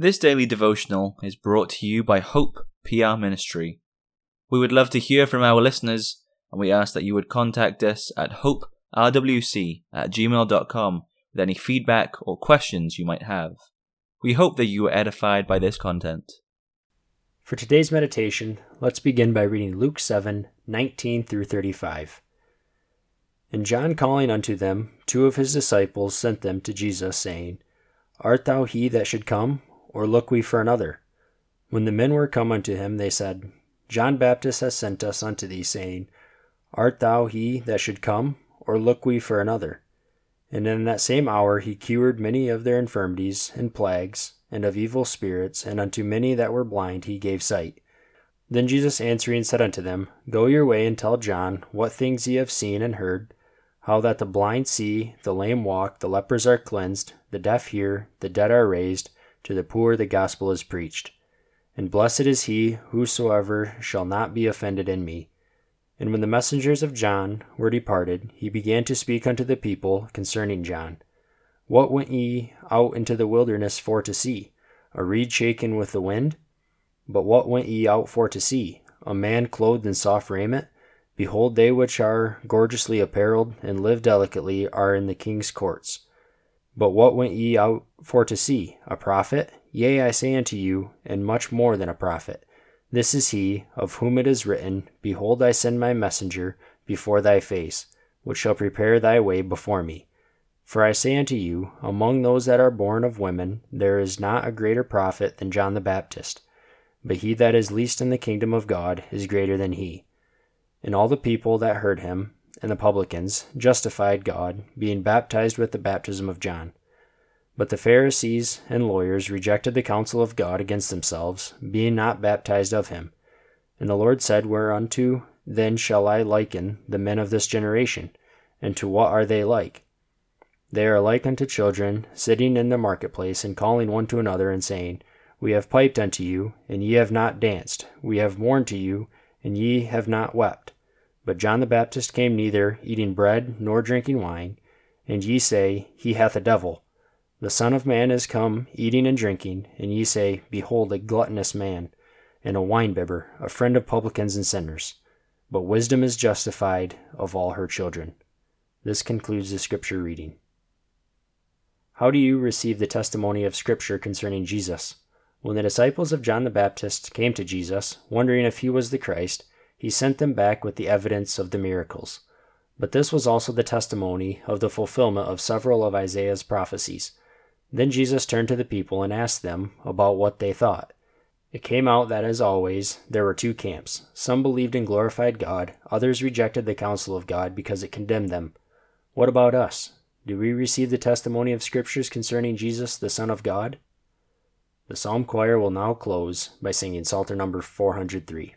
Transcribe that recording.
This daily devotional is brought to you by Hope PR Ministry. We would love to hear from our listeners, and we ask that you would contact us at hoperwc at gmail.com with any feedback or questions you might have. We hope that you were edified by this content. For today's meditation, let's begin by reading Luke 7 19 through 35. And John calling unto them two of his disciples sent them to Jesus, saying, Art thou he that should come, or look we for another? When the men were come unto him, they said, John Baptist has sent us unto thee, saying, Art thou he that should come, or look we for another? And in that same hour he cured many of their infirmities and plagues, and of evil spirits, and unto many that were blind he gave sight. Then Jesus answering said unto them, Go your way and tell John what things ye have seen and heard, how that the blind see, the lame walk, the lepers are cleansed, the deaf hear, the dead are raised, to the poor the gospel is preached. And blessed is he whosoever shall not be offended in me. And when the messengers of John were departed, he began to speak unto the people concerning John. What went ye out into the wilderness for to see? A reed shaken with the wind? But what went ye out for to see? A man clothed in soft raiment? Behold, they which are gorgeously apparelled and live delicately are in the king's courts. But what went ye out for to see? A prophet? Yea, I say unto you, and much more than a prophet. This is he, of whom it is written, Behold, I send my messenger before thy face, which shall prepare thy way before me. For I say unto you, among those that are born of women, there is not a greater prophet than John the Baptist. But he that is least in the kingdom of God is greater than he. And all the people that heard him, and the publicans, justified God, being baptized with the baptism of John. But the Pharisees and lawyers rejected the counsel of God against themselves, being not baptized of him. And the Lord said, Whereunto then shall I liken the men of this generation? And to what are they like? They are like unto children sitting in the marketplace, and calling one to another, and saying, We have piped unto you, and ye have not danced. We have mourned to you, and ye have not wept. But John the Baptist came neither eating bread nor drinking wine, and ye say, He hath a devil. The Son of Man is come eating and drinking, and ye say, Behold, a gluttonous man, and a winebibber, a friend of publicans and sinners. But wisdom is justified of all her children. This concludes the scripture reading. How do you receive the testimony of Scripture concerning Jesus? When the disciples of John the Baptist came to Jesus, wondering if he was the Christ, he sent them back with the evidence of the miracles. But this was also the testimony of the fulfillment of several of Isaiah's prophecies. Then Jesus turned to the people and asked them about what they thought. It came out that, as always, there were two camps. Some believed and glorified God, others rejected the counsel of God because it condemned them. What about us? Do we receive the testimony of Scriptures concerning Jesus, the Son of God? The Psalm Choir will now close by singing Psalter number 403.